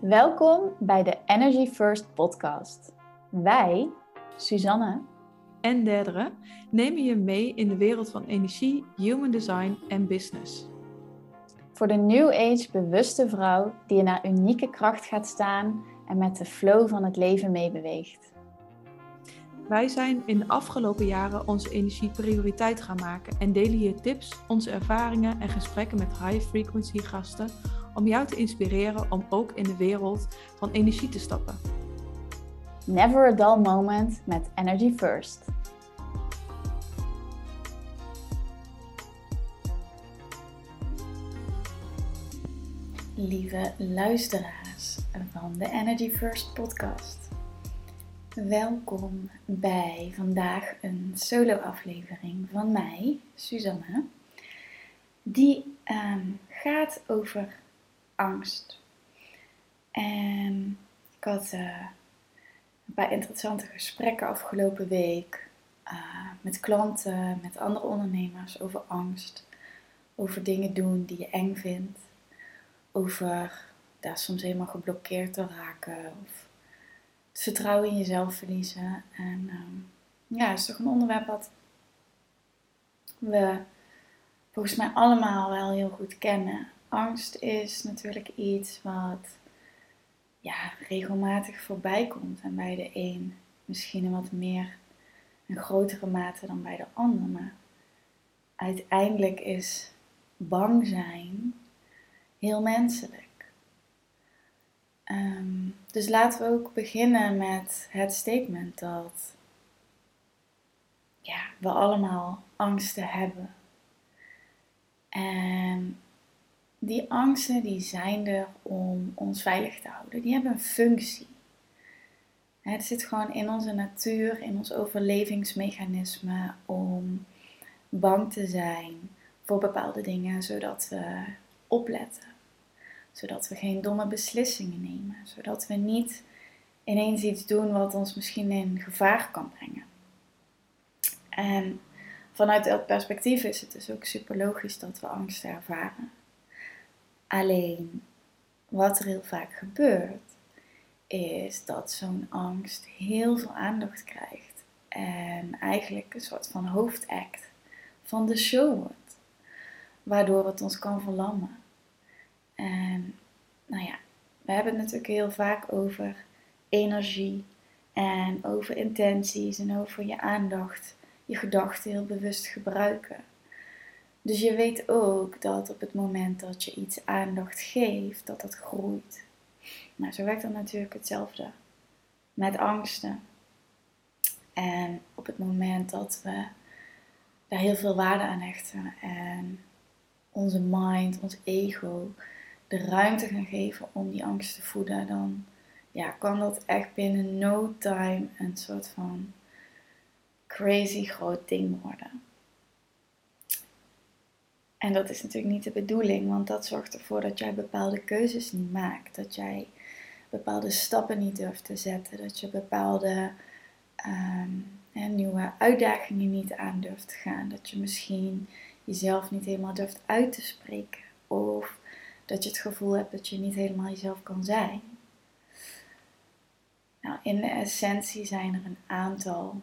Welkom bij de Energy First podcast. Wij, Suzanne en Derdere, nemen je mee in de wereld van energie, human design en business. Voor de New Age bewuste vrouw die in haar unieke kracht gaat staan en met de flow van het leven meebeweegt. Wij zijn in de afgelopen jaren onze energie prioriteit gaan maken en delen hier tips, onze ervaringen en gesprekken met high frequency gasten om jou te inspireren om ook in de wereld van energie te stappen. Never a dull moment met Energy First. Lieve luisteraars van de Energy First podcast. Welkom bij vandaag een solo-aflevering van mij, Suzanne, die ehm, gaat over angst. En ik had uh, een paar interessante gesprekken afgelopen week uh, met klanten, met andere ondernemers over angst, over dingen doen die je eng vindt, over daar soms helemaal geblokkeerd te raken of het vertrouwen in jezelf verliezen. En um, ja, het is toch een onderwerp wat we volgens mij allemaal wel heel goed kennen angst is natuurlijk iets wat ja, regelmatig voorbij komt. En bij de een misschien een wat meer, een grotere mate dan bij de ander. Maar uiteindelijk is bang zijn heel menselijk. Ehm, dus laten we ook beginnen met het statement dat ja, we allemaal angsten hebben. En die angsten die zijn er om ons veilig te houden. Die hebben een functie. Het zit gewoon in onze natuur, in ons overlevingsmechanisme om bang te zijn voor bepaalde dingen, zodat we opletten. Zodat we geen domme beslissingen nemen. Zodat we niet ineens iets doen wat ons misschien in gevaar kan brengen. En vanuit dat perspectief is het dus ook super logisch dat we angst ervaren. Alleen wat er heel vaak gebeurt, is dat zo'n angst heel veel aandacht krijgt. En eigenlijk een soort van hoofdact van de show wordt. Waardoor het ons kan verlammen. En nou ja, we hebben het natuurlijk heel vaak over energie en over intenties en over je aandacht, je gedachten heel bewust gebruiken. Dus je weet ook dat op het moment dat je iets aandacht geeft, dat dat groeit. Nou, zo werkt dat natuurlijk hetzelfde met angsten. En op het moment dat we daar heel veel waarde aan hechten en onze mind, ons ego, de ruimte gaan geven om die angst te voeden, dan ja, kan dat echt binnen no time een soort van crazy groot ding worden. En dat is natuurlijk niet de bedoeling, want dat zorgt ervoor dat jij bepaalde keuzes niet maakt. Dat jij bepaalde stappen niet durft te zetten. Dat je bepaalde um, nieuwe uitdagingen niet aan durft te gaan. Dat je misschien jezelf niet helemaal durft uit te spreken. Of dat je het gevoel hebt dat je niet helemaal jezelf kan zijn. Nou, in de essentie zijn er een aantal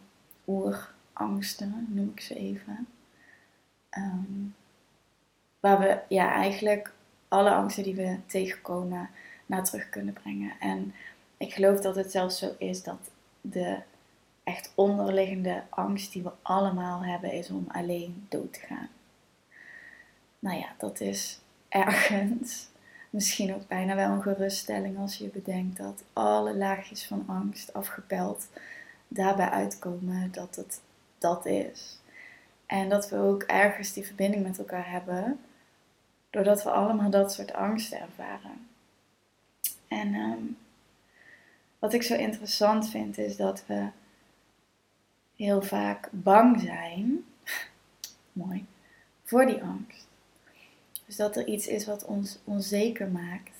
oerangsten, noem ik ze even. Um, waar we ja, eigenlijk alle angsten die we tegenkomen naar terug kunnen brengen. En ik geloof dat het zelfs zo is dat de echt onderliggende angst die we allemaal hebben is om alleen dood te gaan. Nou ja, dat is ergens misschien ook bijna wel een geruststelling als je bedenkt dat alle laagjes van angst afgepeld daarbij uitkomen dat het dat is. En dat we ook ergens die verbinding met elkaar hebben Doordat we allemaal dat soort angsten ervaren. En ehm, wat ik zo interessant vind is dat we heel vaak bang zijn, mooi, voor die angst. Dus dat er iets is wat ons onzeker maakt,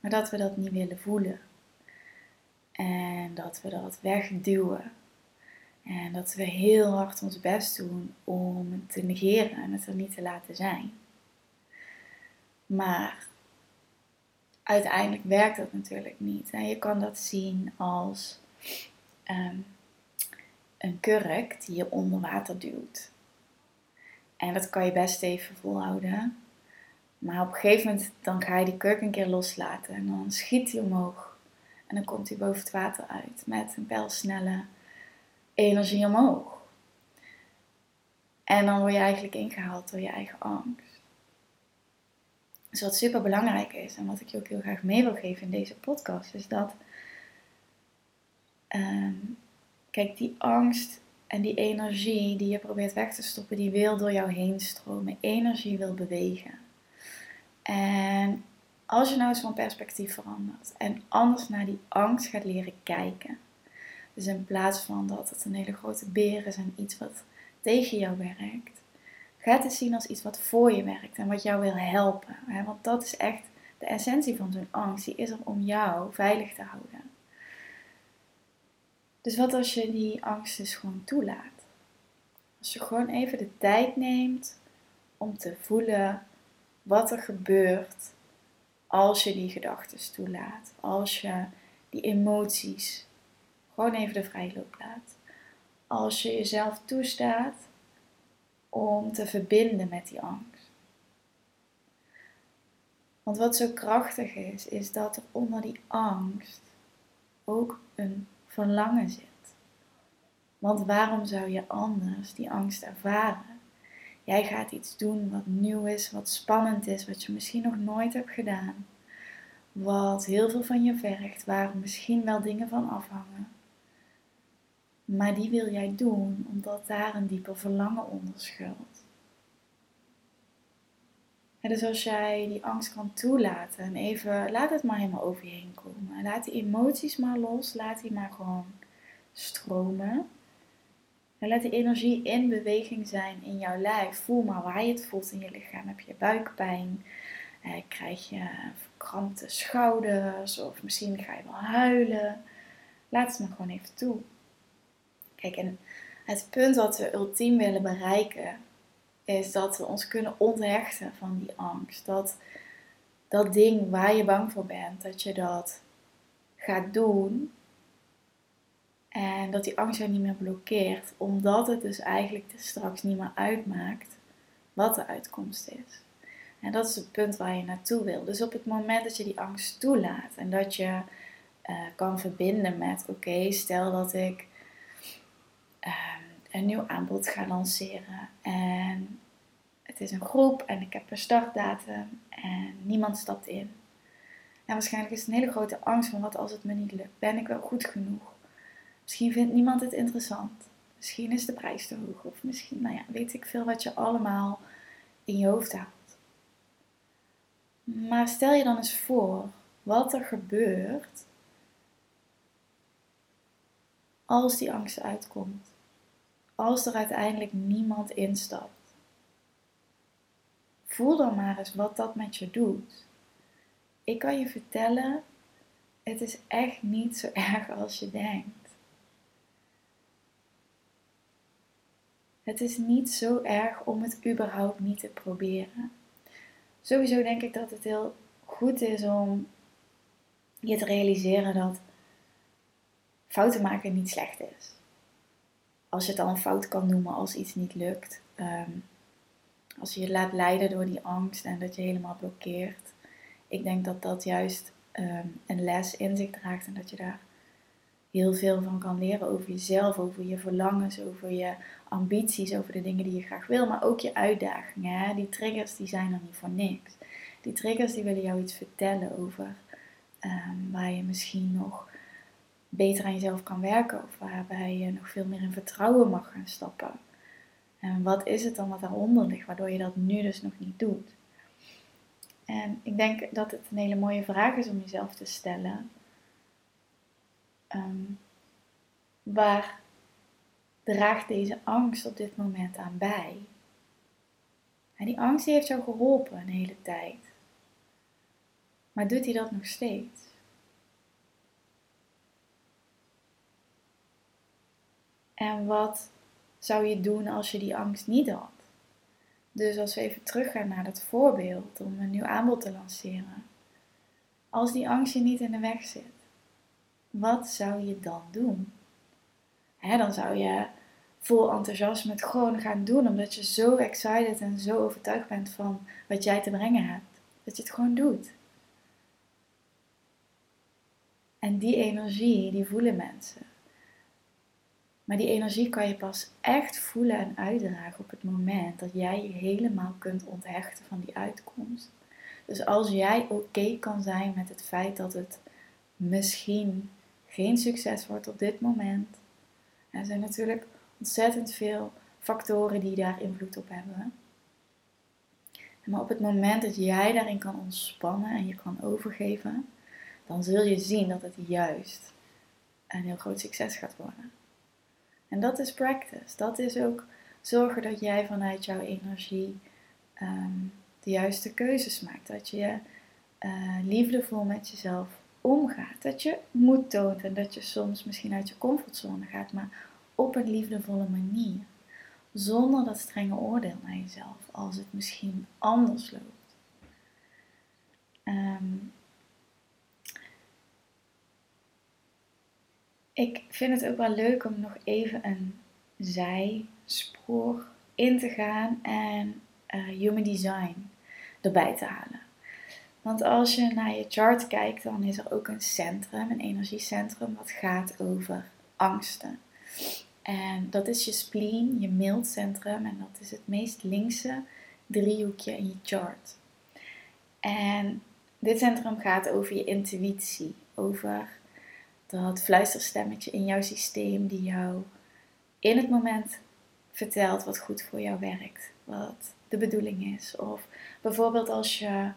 maar dat we dat niet willen voelen. En dat we dat wegduwen. En dat we heel hard ons best doen om te negeren en het er niet te laten zijn. Maar uiteindelijk werkt dat natuurlijk niet. En je kan dat zien als ehm, een kurk die je onder water duwt. En dat kan je best even volhouden. Maar op een gegeven moment dan ga je die kurk een keer loslaten en dan schiet hij omhoog. En dan komt hij boven het water uit met een pijlsnelle energie omhoog. En dan word je eigenlijk ingehaald door je eigen angst. Dus wat super belangrijk is en wat ik je ook heel graag mee wil geven in deze podcast, is dat, ehm, kijk, die angst en die energie die je probeert weg te stoppen, die wil door jou heen stromen. Energie wil bewegen. En als je nou eens van perspectief verandert en anders naar die angst gaat leren kijken. Dus in plaats van dat het een hele grote beer is en iets wat tegen jou werkt, ga het zien als iets wat voor je werkt en wat jou wil helpen. Want dat is echt de essentie van zo'n angst. Die is er om jou veilig te houden. Dus wat als je die angst dus gewoon toelaat? Als je gewoon even de tijd neemt om te voelen wat er gebeurt als je die gedachten toelaat. Als je die emoties gewoon even de vrijloop laat. Als je jezelf toestaat om te verbinden met die angst. Want wat zo krachtig is, is dat er onder die angst ook een verlangen zit. Want waarom zou je anders die angst ervaren? Jij gaat iets doen wat nieuw is, wat spannend is, wat je misschien nog nooit hebt gedaan. Wat heel veel van je vergt, waar misschien wel dingen van afhangen. Maar die wil jij doen omdat daar een dieper verlangen onder schuilt. En dus als jij die angst kan toelaten en even laat het maar helemaal over je heen komen. Laat die emoties maar los, laat die maar gewoon stromen. En laat die energie in beweging zijn in jouw lijf. Voel maar waar je het voelt in je lichaam. Heb je buikpijn? Eh, krijg je verkrampte schouders? Of misschien ga je wel huilen? Laat het maar gewoon even toe. Kijk, het punt wat we ultiem willen bereiken, is dat we ons kunnen onthechten van die angst. Dat dat ding waar je bang voor bent, dat je dat gaat doen. En dat die angst jou niet meer blokkeert, omdat het dus eigenlijk straks niet meer uitmaakt wat de uitkomst is. En dat is het punt waar je naartoe wil. Dus op het moment dat je die angst toelaat en dat je uh, kan verbinden met: oké, stel dat ik een nieuw aanbod ga lanceren. En het is een groep en ik heb een startdatum en niemand stapt in. En waarschijnlijk is het een hele grote angst van wat als het me niet lukt. Ben ik wel goed genoeg? Misschien vindt niemand het interessant. Misschien is de prijs te hoog. Of misschien, nou ja, weet ik veel wat je allemaal in je hoofd haalt. Maar stel je dan eens voor wat er gebeurt als die angst uitkomt als er uiteindelijk niemand instapt. Voel dan maar eens wat dat met je doet. Ik kan je vertellen, het is echt niet zo erg als je denkt. Het is niet zo erg om het überhaupt niet te proberen. Sowieso denk ik dat het heel goed is om je te realiseren dat fouten maken niet slecht is als je het al een fout kan noemen als iets niet lukt. Ehm, als je je laat leiden door die angst en dat je helemaal blokkeert. Ik denk dat dat juist ehm, een les in zich draagt en dat je daar heel veel van kan leren over jezelf, over je verlangens, over je ambities, over de dingen die je graag wil, maar ook je uitdagingen. Die triggers die zijn er niet voor niks. Die triggers die willen jou iets vertellen over um, waar je misschien nog beter aan jezelf kan werken of waarbij je nog veel meer in vertrouwen mag gaan stappen. En wat is het dan wat daaronder ligt, waardoor je dat nu dus nog niet doet? En ik denk dat het een hele mooie vraag is om jezelf te stellen. Ehm, waar draagt deze angst op dit moment aan bij? En die angst heeft jou geholpen een hele tijd. Maar doet hij dat nog steeds? En wat zou je doen als je die angst niet had? Dus als we even teruggaan naar dat voorbeeld om een nieuw aanbod te lanceren. Als die angst je niet in de weg zit, wat zou je dan doen? Dan zou je vol enthousiasme het gewoon gaan doen, omdat je zo excited en zo overtuigd bent van wat jij te brengen hebt. Dat je het gewoon doet. En die energie, die voelen mensen. Maar die energie kan je pas echt voelen en uitdragen op het moment dat jij je helemaal kunt onthechten van die uitkomst. Dus als jij oké kan zijn met het feit dat het misschien geen succes wordt op dit moment. Er zijn natuurlijk ontzettend veel factoren die daar invloed op hebben. Maar op het moment dat jij daarin kan ontspannen en je kan overgeven, dan zul je zien dat het juist een heel groot succes gaat worden. En dat is practice. Dat is ook zorgen dat jij vanuit jouw energie ehm, de juiste keuzes maakt. Dat je uh, liefdevol met jezelf omgaat. Dat je moed toont en dat je soms misschien uit je comfortzone gaat, maar op een liefdevolle manier. Zonder dat strenge oordeel naar jezelf, als het misschien anders loopt. Ehm, ik vind het ook wel leuk om nog even een zijspoor in te gaan en uh, human design erbij te halen. Want als je naar je chart kijkt, dan is er ook een centrum, een energiecentrum, wat gaat over angsten. En dat is je spleen, je mildcentrum, en dat is het meest linkse driehoekje in je chart. En dit centrum gaat over je intuïtie, over dat fluisterstemmetje in jouw systeem die jou in het moment vertelt wat goed voor jou werkt, wat de bedoeling is. Of bijvoorbeeld als je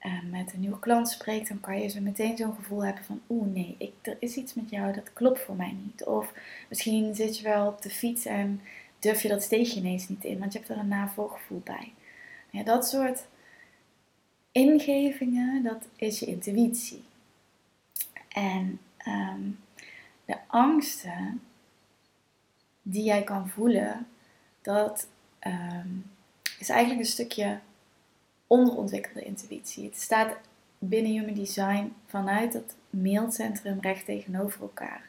uh, met een nieuwe klant spreekt, dan kan je zo meteen zo'n gevoel hebben van oeh nee, ik, er is iets met jou dat klopt voor mij niet. Of misschien zit je wel op de fiets en durf je dat steegje ineens niet in, want je hebt er een navolgevoel bij. Ja, dat soort ingevingen, dat is je intuïtie. En Ehm, de angsten die jij kan voelen, dat ehm, is eigenlijk een stukje onderontwikkelde intuïtie. Het staat binnen Human Design vanuit het mailcentrum recht tegenover elkaar.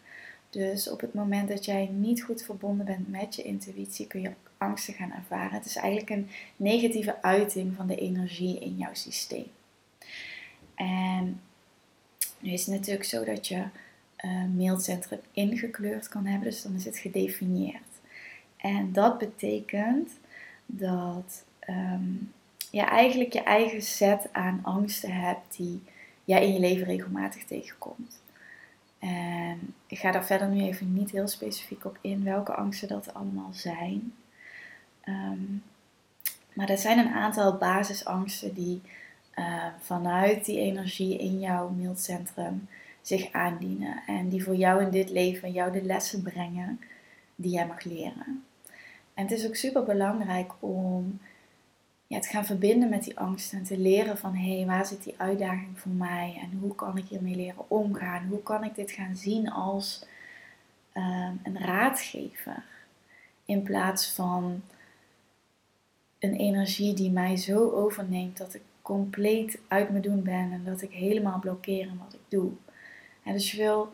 Dus op het moment dat jij niet goed verbonden bent met je intuïtie, kun je angsten gaan ervaren. Het is eigenlijk een negatieve uiting van de energie in jouw systeem. En nu is het natuurlijk zo dat je mailcentrum ingekleurd kan hebben, dus dan is het gedefinieerd. En dat betekent dat um, je eigenlijk je eigen set aan angsten hebt die jij in je leven regelmatig tegenkomt. En ik ga daar verder nu even niet heel specifiek op in welke angsten dat allemaal zijn. Ehm, maar er zijn een aantal basisangsten die uh, vanuit die energie in jouw mailcentrum zich aandienen. En die voor jou in dit leven jou de lessen brengen die jij mag leren. En het is ook super belangrijk om ja, te gaan verbinden met die angst en te leren van hé, hey, waar zit die uitdaging voor mij en hoe kan ik hiermee leren omgaan? Hoe kan ik dit gaan zien als uh, een raadgever in plaats van een energie die mij zo overneemt dat ik compleet uit me doen ben en dat ik helemaal blokkeer in wat ik doe. Dus je wil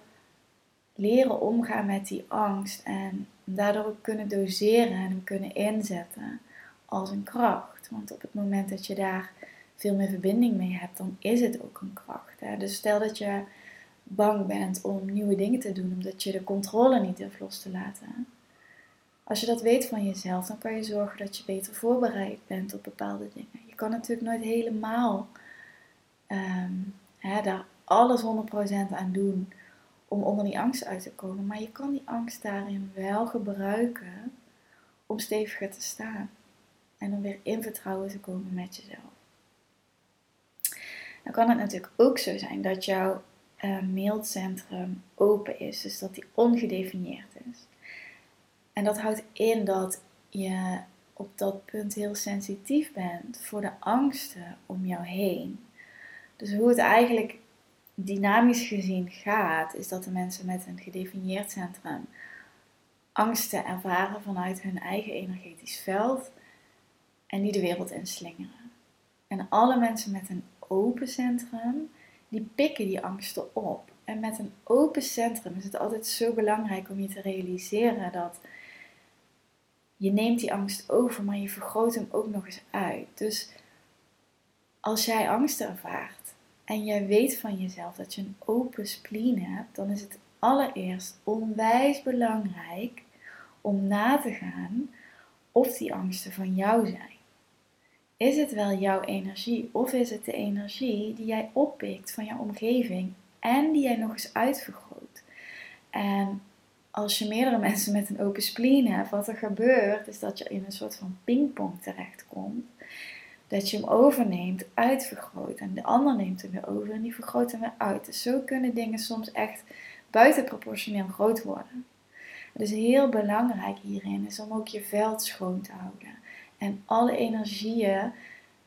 leren omgaan met die angst en daardoor ook kunnen doseren en kunnen inzetten als een kracht. Want op het moment dat je daar veel meer verbinding mee hebt, dan is het ook een kracht. Hè? Dus stel dat je bang bent om nieuwe dingen te doen, omdat je de controle niet durft los te laten. Als je dat weet van jezelf, dan kan je zorgen dat je beter voorbereid bent op bepaalde dingen. Je kan natuurlijk nooit helemaal um, hè, daar alles 100% aan doen om onder die angst uit te komen. Maar je kan die angst daarin wel gebruiken om steviger te staan. En om weer in vertrouwen te komen met jezelf. Dan kan het natuurlijk ook zo zijn dat jouw uh, mailcentrum open is. Dus dat die ongedefinieerd is. En dat houdt in dat je op dat punt heel sensitief bent voor de angsten om jou heen. Dus hoe het eigenlijk dynamisch gezien gaat, is dat de mensen met een gedefinieerd centrum angsten ervaren vanuit hun eigen energetisch veld en die de wereld inslingeren. En alle mensen met een open centrum, die pikken die angsten op. En met een open centrum is het altijd zo belangrijk om je te realiseren dat je neemt die angst over, maar je vergroot hem ook nog eens uit. Dus als jij angst ervaart en jij weet van jezelf dat je een open spleen hebt, dan is het allereerst onwijs belangrijk om na te gaan of die angsten van jou zijn. Is het wel jouw energie of is het de energie die jij oppikt van jouw omgeving en die jij nog eens uitvergroot? En als je meerdere mensen met een open spleen hebt, wat er gebeurt is dat je in een soort van pingpong terechtkomt. Dat je hem overneemt, uitvergroot en de ander neemt hem weer over en die vergroot hem weer uit. Dus zo kunnen dingen soms echt buitenproportioneel groot worden. Is heel belangrijk hierin is om ook je veld schoon te houden. En alle energieën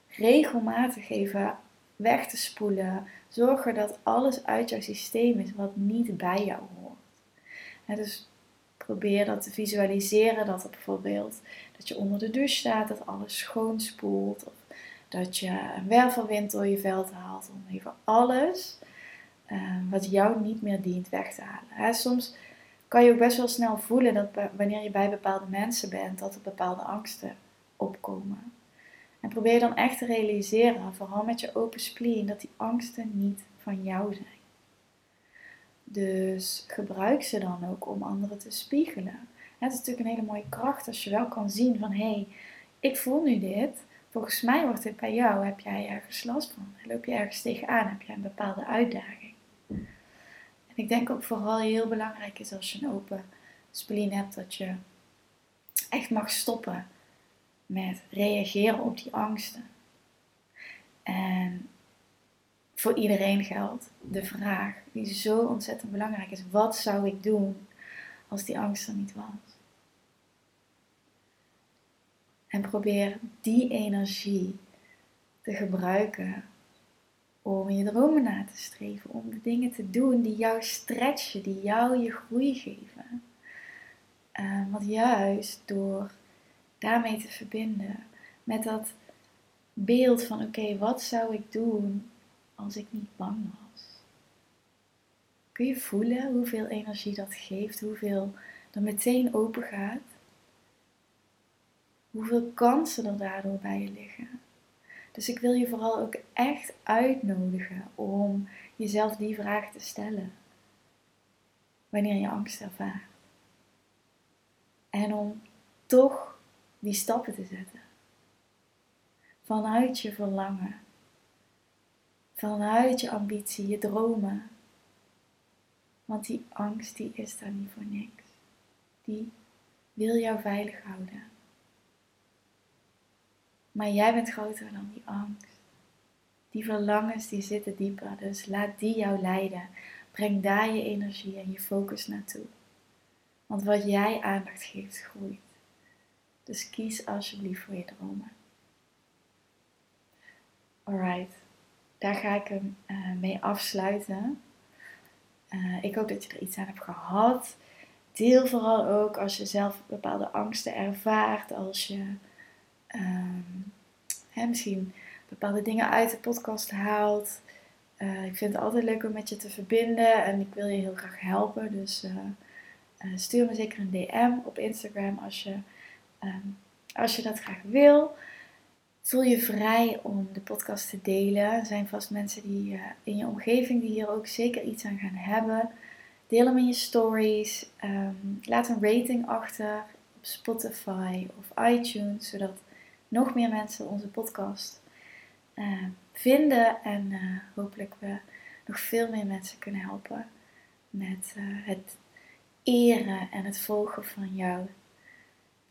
regelmatig even weg te spoelen. Zorgen dat alles uit jouw systeem is wat niet bij jou hoort. dus probeer dat te visualiseren. Dat bijvoorbeeld dat je onder de douche staat, dat alles schoon spoelt. Of dat je een wervelwind door je veld haalt. Om even alles uh, wat jou niet meer dient weg te halen. soms kan je ook best wel snel voelen dat wanneer je bij bepaalde mensen bent, dat er bepaalde angsten opkomen. En probeer dan echt te realiseren, vooral met je open spleen, dat die angsten niet van jou zijn. Dus gebruik ze dan ook om anderen te spiegelen. Het is natuurlijk een hele mooie kracht als je wel kan zien van hé, hey, ik voel nu dit. Volgens mij wordt dit bij jou. Heb jij ergens last van? Loop je ergens tegenaan? Heb jij een bepaalde uitdaging? En ik denk ook vooral heel belangrijk is als je een open spleen hebt, dat je echt mag stoppen met reageren op die angsten. En voor iedereen geldt de vraag die zo ontzettend belangrijk is: wat zou ik doen als die angst er niet was? En probeer die energie te gebruiken om je dromen na te streven, om de dingen te doen die jou stretchen, die jou je groei geven. Uh, want juist door daarmee te verbinden met dat beeld van oké, wat zou ik doen als ik niet bang was? Kun je voelen hoeveel energie dat geeft, hoeveel er meteen open gaat? Hoeveel kansen er daardoor bij je liggen? Dus ik wil je vooral ook echt uitnodigen om jezelf die vraag te stellen. Wanneer je angst ervaart. En om toch die stappen te zetten. Vanuit je verlangen. Vanuit je ambitie, je dromen. Want die angst die is daar niet voor niks. Die wil jou veilig houden. Maar jij bent groter dan die angst. Die verlangens die zitten dieper, dus laat die jou leiden. Breng daar je energie en je focus naartoe. Want wat jij aandacht geeft, groeit. Dus kies alsjeblieft voor je dromen. Alright, daar ga ik hem uh, mee afsluiten. Uh, ik hoop dat je er iets aan hebt gehad. Deel vooral ook als je zelf bepaalde angsten ervaart, als je um, hè, misschien bepaalde dingen uit de podcast haalt. Uh, ik vind het altijd leuk om met je te verbinden en ik wil je heel graag helpen. Dus uh, uh, stuur me zeker een DM op Instagram als je, um, als je dat graag wil. Voel je vrij om de podcast te delen. Er zijn vast mensen die in je omgeving die hier ook zeker iets aan gaan hebben. Deel hem in je stories. Um, laat een rating achter op Spotify of iTunes, zodat nog meer mensen onze podcast uh, vinden. En uh, hopelijk we nog veel meer mensen kunnen helpen met uh, het eren en het volgen van jouw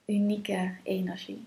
unieke energie.